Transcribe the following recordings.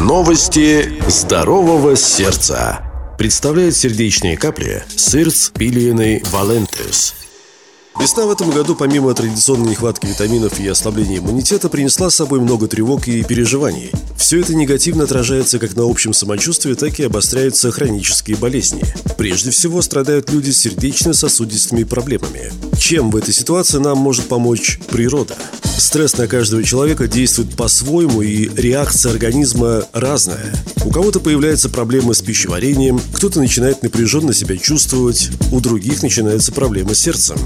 Новости здорового сердца. Представляют сердечные капли Сырц Пилиены Валентес. Весна в этом году, помимо традиционной нехватки витаминов и ослабления иммунитета, принесла с собой много тревог и переживаний. Все это негативно отражается как на общем самочувствии, так и обостряются хронические болезни. Прежде всего страдают люди с сердечно-сосудистыми проблемами. Чем в этой ситуации нам может помочь природа? Стресс на каждого человека действует по-своему, и реакция организма разная. У кого-то появляются проблемы с пищеварением, кто-то начинает напряженно себя чувствовать, у других начинаются проблемы с сердцем.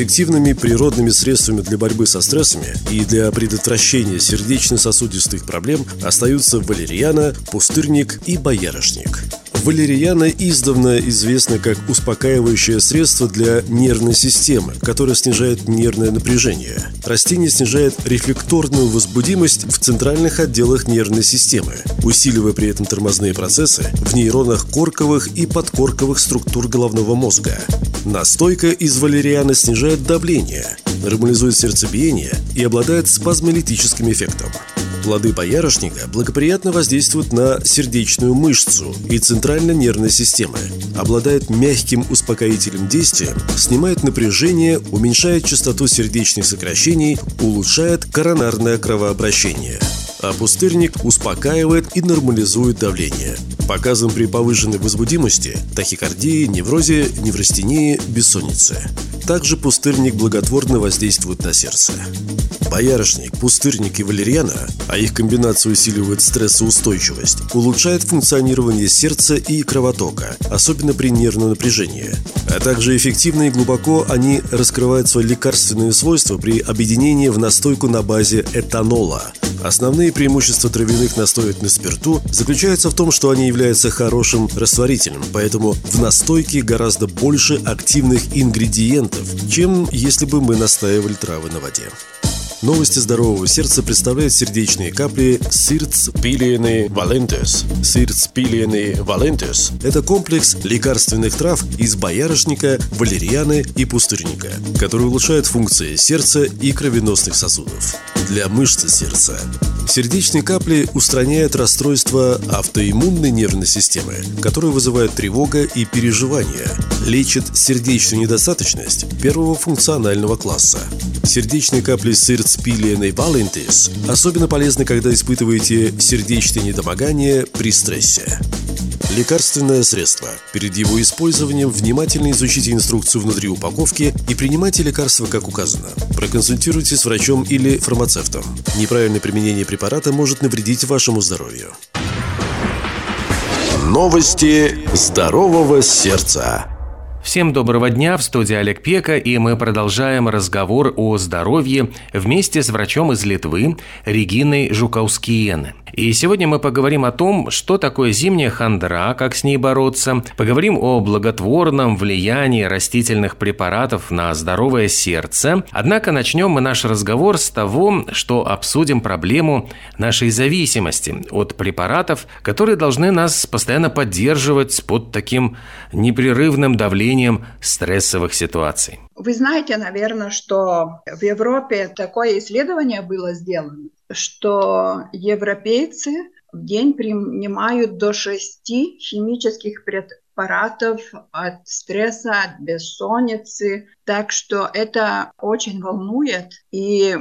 Эффективными природными средствами для борьбы со стрессами и для предотвращения сердечно-сосудистых проблем остаются валерьяна, пустырник и боярышник. Валерьяна издавна известна как успокаивающее средство для нервной системы, которое снижает нервное напряжение. Растение снижает рефлекторную возбудимость в центральных отделах нервной системы, усиливая при этом тормозные процессы в нейронах корковых и подкорковых структур головного мозга. Настойка из валериана снижает давление, нормализует сердцебиение и обладает спазмолитическим эффектом. Плоды боярышника благоприятно воздействуют на сердечную мышцу и центральной нервной системы, обладает мягким успокоительным действием, снимает напряжение, уменьшает частоту сердечных сокращений, улучшает коронарное кровообращение а пустырник успокаивает и нормализует давление. Показан при повышенной возбудимости, тахикардии, неврозе, неврастении, бессоннице. Также пустырник благотворно воздействует на сердце. Боярышник, пустырник и валерьяна, а их комбинация усиливает стрессоустойчивость, улучшает функционирование сердца и кровотока, особенно при нервном напряжении. А также эффективно и глубоко они раскрывают свои лекарственные свойства при объединении в настойку на базе этанола. Основные преимущества травяных настоек на спирту заключаются в том, что они являются хорошим растворителем, поэтому в настойке гораздо больше активных ингредиентов, чем если бы мы настаивали травы на воде. Новости здорового сердца представляют сердечные капли Сирц Пилиены Валентес. Сирц Пилиены Валентес – это комплекс лекарственных трав из боярышника, валерьяны и пустырника, который улучшает функции сердца и кровеносных сосудов. Для мышц сердца Сердечные капли устраняют расстройства автоиммунной нервной системы, которые вызывают тревога и переживания, лечат сердечную недостаточность первого функционального класса. Сердечные капли Сирц Пилиеной Валентис особенно полезны, когда испытываете сердечное недомогание при стрессе. Лекарственное средство. Перед его использованием внимательно изучите инструкцию внутри упаковки и принимайте лекарство как указано. Проконсультируйтесь с врачом или фармацевтом. Неправильное применение препарата может навредить вашему здоровью. Новости здорового сердца. Всем доброго дня, в студии Олег Пека, и мы продолжаем разговор о здоровье вместе с врачом из Литвы Региной Жукаускиены. И сегодня мы поговорим о том, что такое зимняя хандра, как с ней бороться, поговорим о благотворном влиянии растительных препаратов на здоровое сердце. Однако начнем мы наш разговор с того, что обсудим проблему нашей зависимости от препаратов, которые должны нас постоянно поддерживать под таким непрерывным давлением стрессовых ситуаций. Вы знаете, наверное, что в Европе такое исследование было сделано, что европейцы в день принимают до шести химических препаратов от стресса, от бессонницы. Так что это очень волнует. И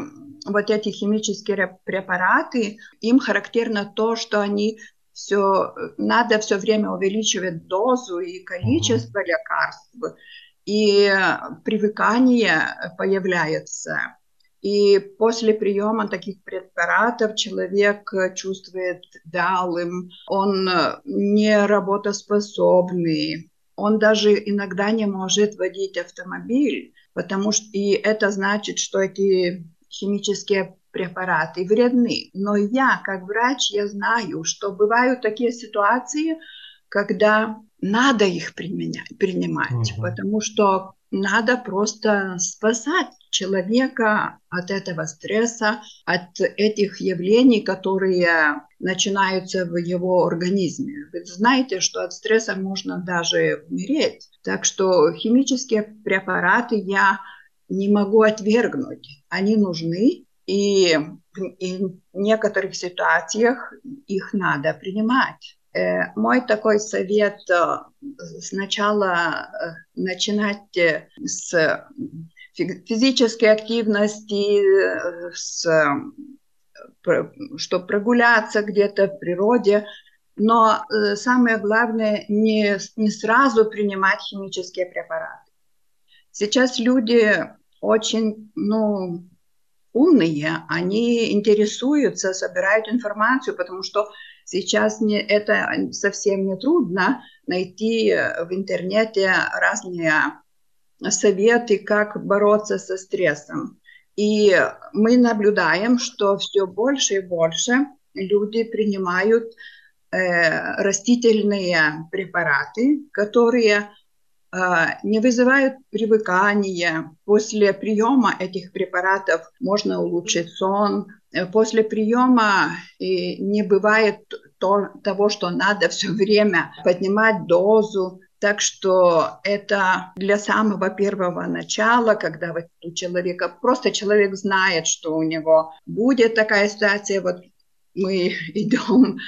вот эти химические препараты, им характерно то, что они все, надо все время увеличивать дозу и количество лекарств, и привыкание появляется. И после приема таких препаратов человек чувствует вялым, он не работоспособный, он даже иногда не может водить автомобиль, потому что и это значит, что эти химические препараты вредны. Но я, как врач, я знаю, что бывают такие ситуации, когда надо их применять, принимать, угу. потому что надо просто спасать человека от этого стресса, от этих явлений, которые начинаются в его организме. Вы знаете, что от стресса можно даже умереть. Так что химические препараты я не могу отвергнуть. Они нужны, и в некоторых ситуациях их надо принимать. Э, мой такой совет э, сначала э, начинать с физической активности, с, чтобы прогуляться где-то в природе, но самое главное не, не сразу принимать химические препараты. Сейчас люди очень ну, умные, они интересуются, собирают информацию, потому что сейчас не, это совсем не трудно найти в интернете разные советы, как бороться со стрессом. И мы наблюдаем, что все больше и больше люди принимают э, растительные препараты, которые а, не вызывают привыкания. После приема этих препаратов можно улучшить сон. Э, после приема не бывает то, того, что надо все время поднимать дозу. Так что это для самого первого начала, когда вот у человека просто человек знает, что у него будет такая ситуация, вот мы идем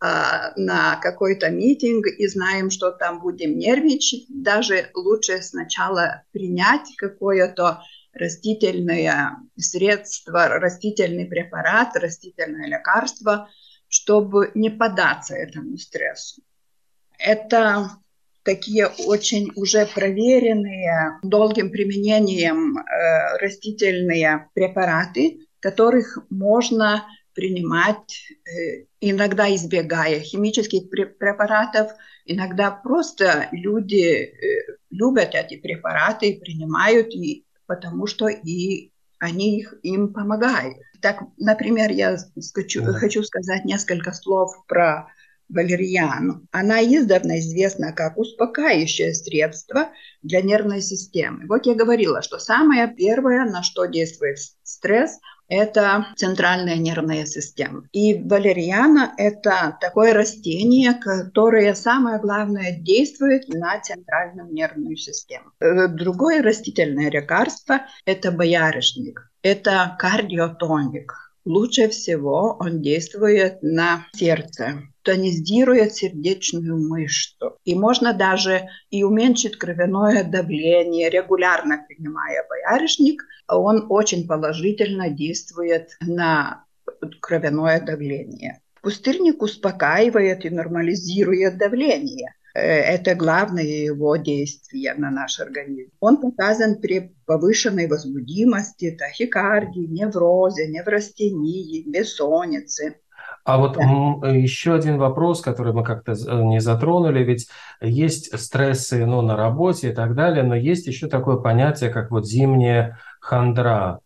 а, на какой-то митинг и знаем, что там будем нервничать, даже лучше сначала принять какое-то растительное средство, растительный препарат, растительное лекарство, чтобы не поддаться этому стрессу. Это такие очень уже проверенные долгим применением э, растительные препараты, которых можно принимать, э, иногда избегая химических препаратов, иногда просто люди э, любят эти препараты и принимают, и, потому что и они их, им помогают. Так, например, я хочу, хочу сказать несколько слов про валерьяну. Она издавна известна как успокаивающее средство для нервной системы. Вот я говорила, что самое первое, на что действует стресс, это центральная нервная система. И валерьяна – это такое растение, которое, самое главное, действует на центральную нервную систему. Э, другое растительное лекарство – это боярышник. Это кардиотоник. Лучше всего он действует на сердце тонизирует сердечную мышцу. И можно даже и уменьшить кровяное давление, регулярно принимая боярышник. Он очень положительно действует на кровяное давление. Пустырник успокаивает и нормализирует давление. Э, это главное его действие на наш организм. Он показан при повышенной возбудимости, тахикардии, неврозе, неврастении, бессоннице. А вот да. еще один вопрос, который мы как-то э, не затронули, ведь есть стрессы ну, на работе и так далее, но есть еще такое понятие, как вот зимняя хандра.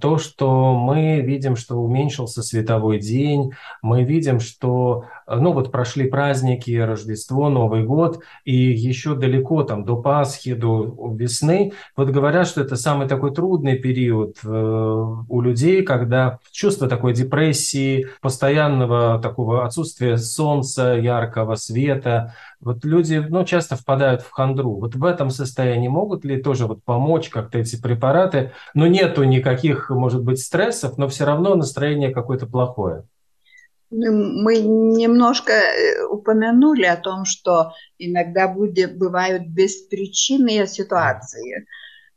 То, что мы видим, что уменьшился световой день, мы видим, что, ну вот прошли праздники, Рождество, Новый год, и еще далеко там до Пасхи, до весны, вот говорят, что это самый такой трудный период э, у людей, когда чувство такой депрессии, постоянного такого отсутствия солнца, яркого света, вот люди ну, часто впадают в хандру. Вот в этом состоянии могут ли тоже вот помочь как-то эти препараты? Но нету никаких, может быть, стрессов, но все равно настроение какое-то плохое. Ну, мы немножко э, упомянули о том, что иногда будет, бывают беспричинные ситуации.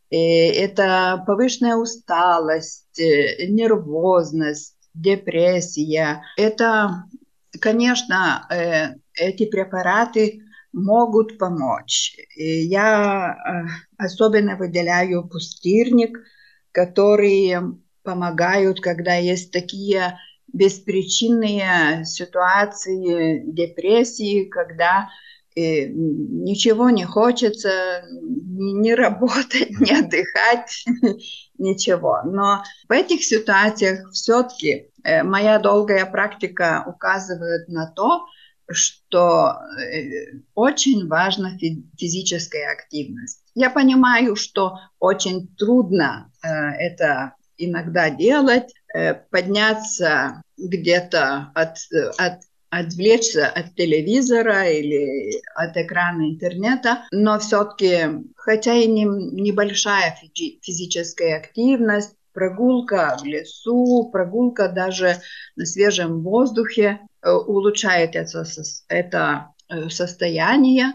И это повышенная усталость, э, нервозность, депрессия. Это, конечно, э, эти препараты могут помочь. Я э, особенно выделяю пустырник, которые помогают, когда есть такие беспричинные ситуации депрессии, когда э, ничего не хочется, не работать, не отдыхать, ничего. Но в этих ситуациях все-таки э, моя долгая практика указывает на то, что э, очень важна физическая активность. Я понимаю, что очень трудно э, это иногда делать, подняться где-то от, от отвлечься от телевизора или от экрана интернета, но все-таки, хотя и не, небольшая физическая активность, прогулка в лесу, прогулка даже на свежем воздухе э, улучшает это, это э, состояние.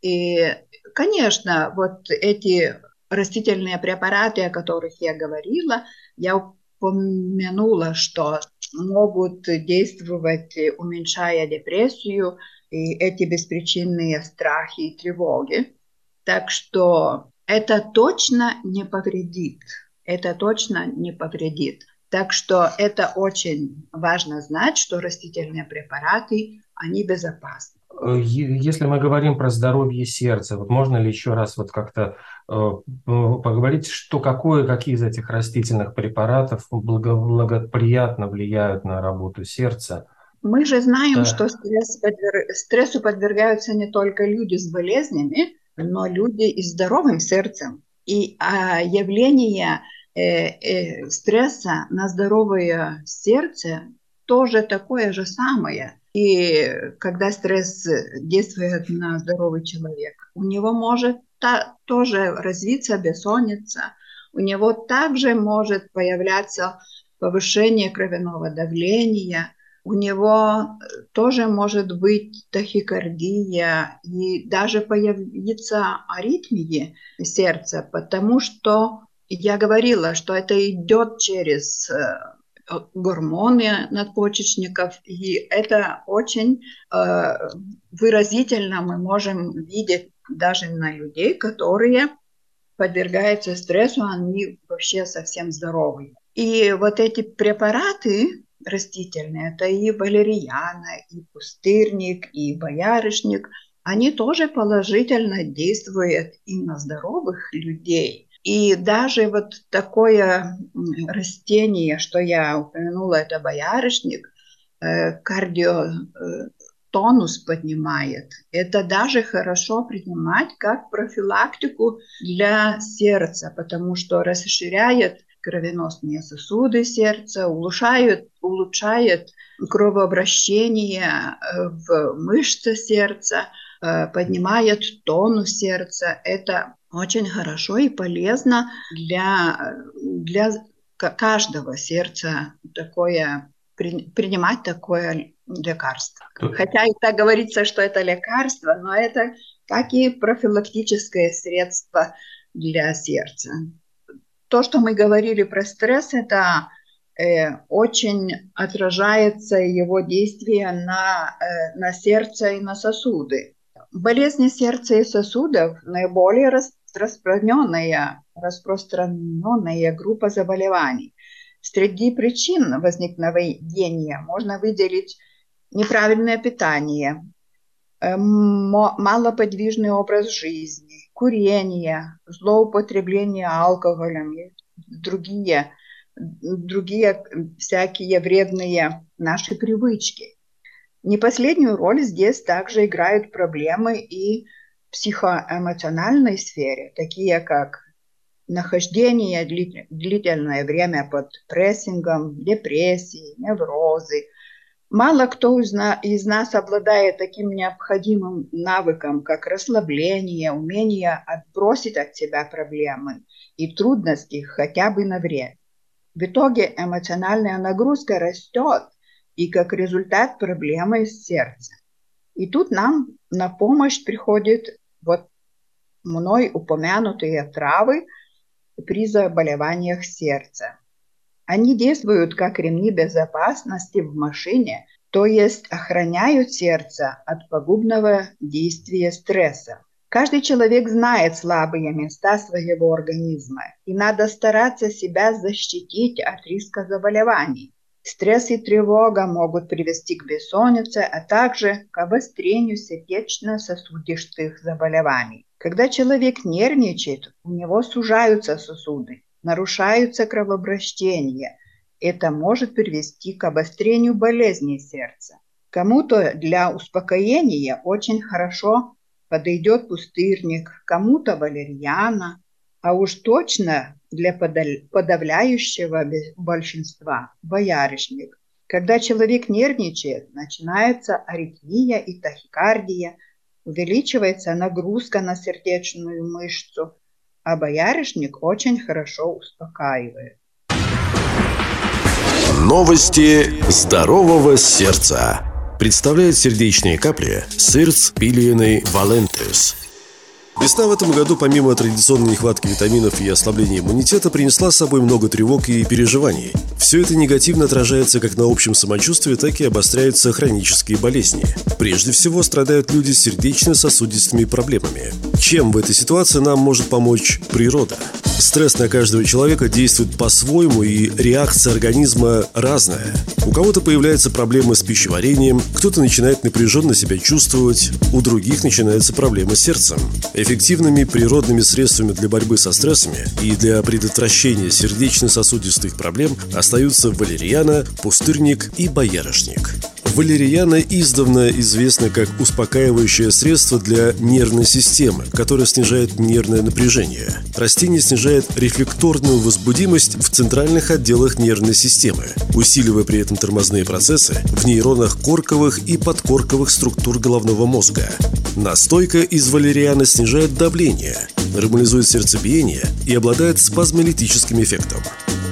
И, конечно, вот эти растительные препараты, о которых я говорила, я упомянула, что могут действовать, уменьшая депрессию и эти беспричинные страхи и тревоги. Так что это точно не повредит. Это точно не повредит. Так что это очень важно знать, что растительные препараты, они безопасны. Э, если мы говорим про здоровье сердца, вот можно ли еще раз вот как-то э, поговорить, что какое, какие из этих растительных препаратов благоприятно влияют на работу сердца? Мы же знаем, да. что стресс подвер... стрессу подвергаются не только люди с болезнями, но люди и здоровым сердцем. И а, явление э, э, стресса на здоровое сердце тоже такое же самое. И когда стресс действует на здоровый человек, у него может та, тоже развиться бессонница, у него также может появляться повышение кровяного давления, у него тоже может быть тахикардия. И даже появиться аритмии сердца, потому что я говорила, что это идет через э, гормоны надпочечников, и это очень э, выразительно мы можем видеть даже на людей, которые подвергаются стрессу, они вообще совсем здоровые. И вот эти препараты, растительные. Это и валерьяна, и пустырник, и боярышник. Они тоже положительно действуют и на здоровых людей. И даже вот такое растение, что я упомянула, это боярышник, э, кардиотонус поднимает. Это даже хорошо принимать как профилактику для сердца, потому что расширяет кровеносные сосуды сердца, улучшают, улучшает кровообращение э, в мышцы сердца, э, поднимает тонус сердца. Это очень хорошо и полезно для, для каждого сердца такое, принимать такое лекарство. Хотя и так говорится, что это лекарство, но это как и профилактическое средство для сердца то, что мы говорили про стресс, это э, очень отражается его действие на, э, на сердце и на сосуды. Болезни сердца и сосудов наиболее распространенная, распространенная группа заболеваний. Среди причин возникновения можно выделить неправильное питание, э, малоподвижный образ жизни, курение, злоупотребление алкоголем и другие, другие всякие вредные наши привычки. Не последнюю роль здесь также играют проблемы и в психоэмоциональной сфере, такие как нахождение длительное время под прессингом, депрессии, неврозы, Мало кто из, нас обладает таким необходимым навыком, как расслабление, умение отбросить от себя проблемы и трудности хотя бы на время. В итоге эмоциональная нагрузка растет, и как результат проблемы с сердцем. И тут нам на помощь приходят вот мной упомянутые травы при заболеваниях сердца. Они действуют как ремни безопасности в машине, то есть охраняют сердце от пагубного действия стресса. Каждый человек знает слабые места своего организма, и надо стараться себя защитить от риска заболеваний. Стресс и тревога могут привести к бессоннице, а также к обострению сердечно-сосудистых заболеваний. Когда человек нервничает, у него сужаются сосуды, нарушаются кровообращение. Это может привести к обострению болезней сердца. Кому-то для успокоения очень хорошо подойдет пустырник, кому-то валерьяна, а уж точно для подавляющего большинства боярышник. Когда человек нервничает, начинается аритмия и тахикардия, увеличивается нагрузка на сердечную мышцу, а боярышник очень хорошо успокаивает. Новости здорового сердца. Представляет сердечные капли Сырц Пилиеной Валентес – Весна в этом году, помимо традиционной нехватки витаминов и ослабления иммунитета, принесла с собой много тревог и переживаний. Все это негативно отражается как на общем самочувствии, так и обостряются хронические болезни. Прежде всего страдают люди с сердечно-сосудистыми проблемами. Чем в этой ситуации нам может помочь природа? Стресс на каждого человека действует по-своему, и реакция организма разная. У кого-то появляются проблемы с пищеварением, кто-то начинает напряженно себя чувствовать, у других начинаются проблемы с сердцем. Эффективными природными средствами для борьбы со стрессами и для предотвращения сердечно-сосудистых проблем остаются валерьяна, пустырник и боярышник. Валерьяна издавна известна как успокаивающее средство для нервной системы, которое снижает нервное напряжение. Растение снижает рефлекторную возбудимость в центральных отделах нервной системы, усиливая при этом тормозные процессы в нейронах корковых и подкорковых структур головного мозга. Настойка из валериана снижает давление, нормализует сердцебиение и обладает спазмолитическим эффектом.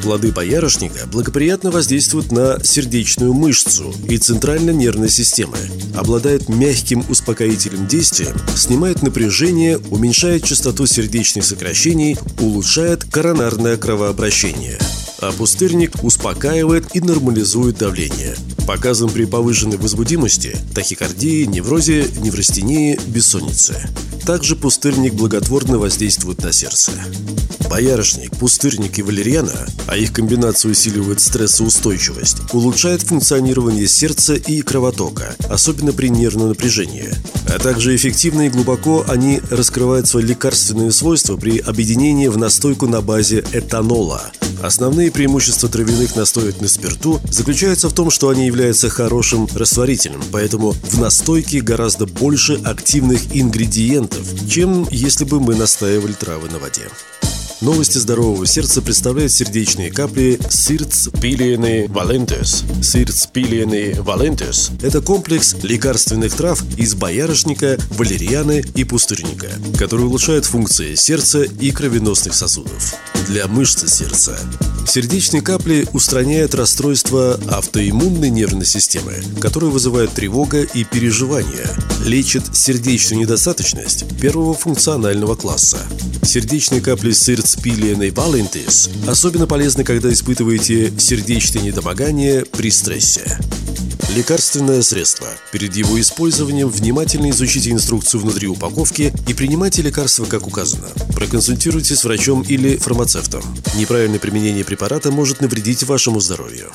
Плоды боярышника благоприятно воздействуют на сердечную мышцу и центральной нервной системы, обладает мягким успокоительным действием, снимает напряжение, уменьшает частоту сердечных сокращений, улучшает коронарное кровообращение а пустырник успокаивает и нормализует давление. Показан при повышенной возбудимости, тахикардии, неврозе, неврастении, бессоннице. Также пустырник благотворно воздействует на сердце. Боярышник, пустырник и валерьяна, а их комбинация усиливает стрессоустойчивость, улучшает функционирование сердца и кровотока, особенно при нервном напряжении. А также эффективно и глубоко они раскрывают свои лекарственные свойства при объединении в настойку на базе этанола. Основные преимущества травяных настоек на спирту заключаются в том, что они являются хорошим растворителем, поэтому в настойке гораздо больше активных ингредиентов, чем если бы мы настаивали травы на воде. Новости здорового сердца представляют сердечные капли Сирц Пилиены Валентес. Сирц Пилиены Валентес – это комплекс лекарственных трав из боярышника, валерьяны и пустырника, который улучшает функции сердца и кровеносных сосудов. Для мышц сердца Сердечные капли устраняют расстройства автоиммунной нервной системы, которые вызывают тревога и переживания, лечат сердечную недостаточность первого функционального класса. Сердечные капли Сирц Спилиеной Валентис особенно полезны, когда испытываете сердечное недомогание при стрессе. Лекарственное средство. Перед его использованием внимательно изучите инструкцию внутри упаковки и принимайте лекарство как указано. Проконсультируйтесь с врачом или фармацевтом. Неправильное применение препарата может навредить вашему здоровью.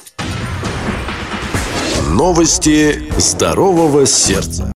Новости здорового сердца.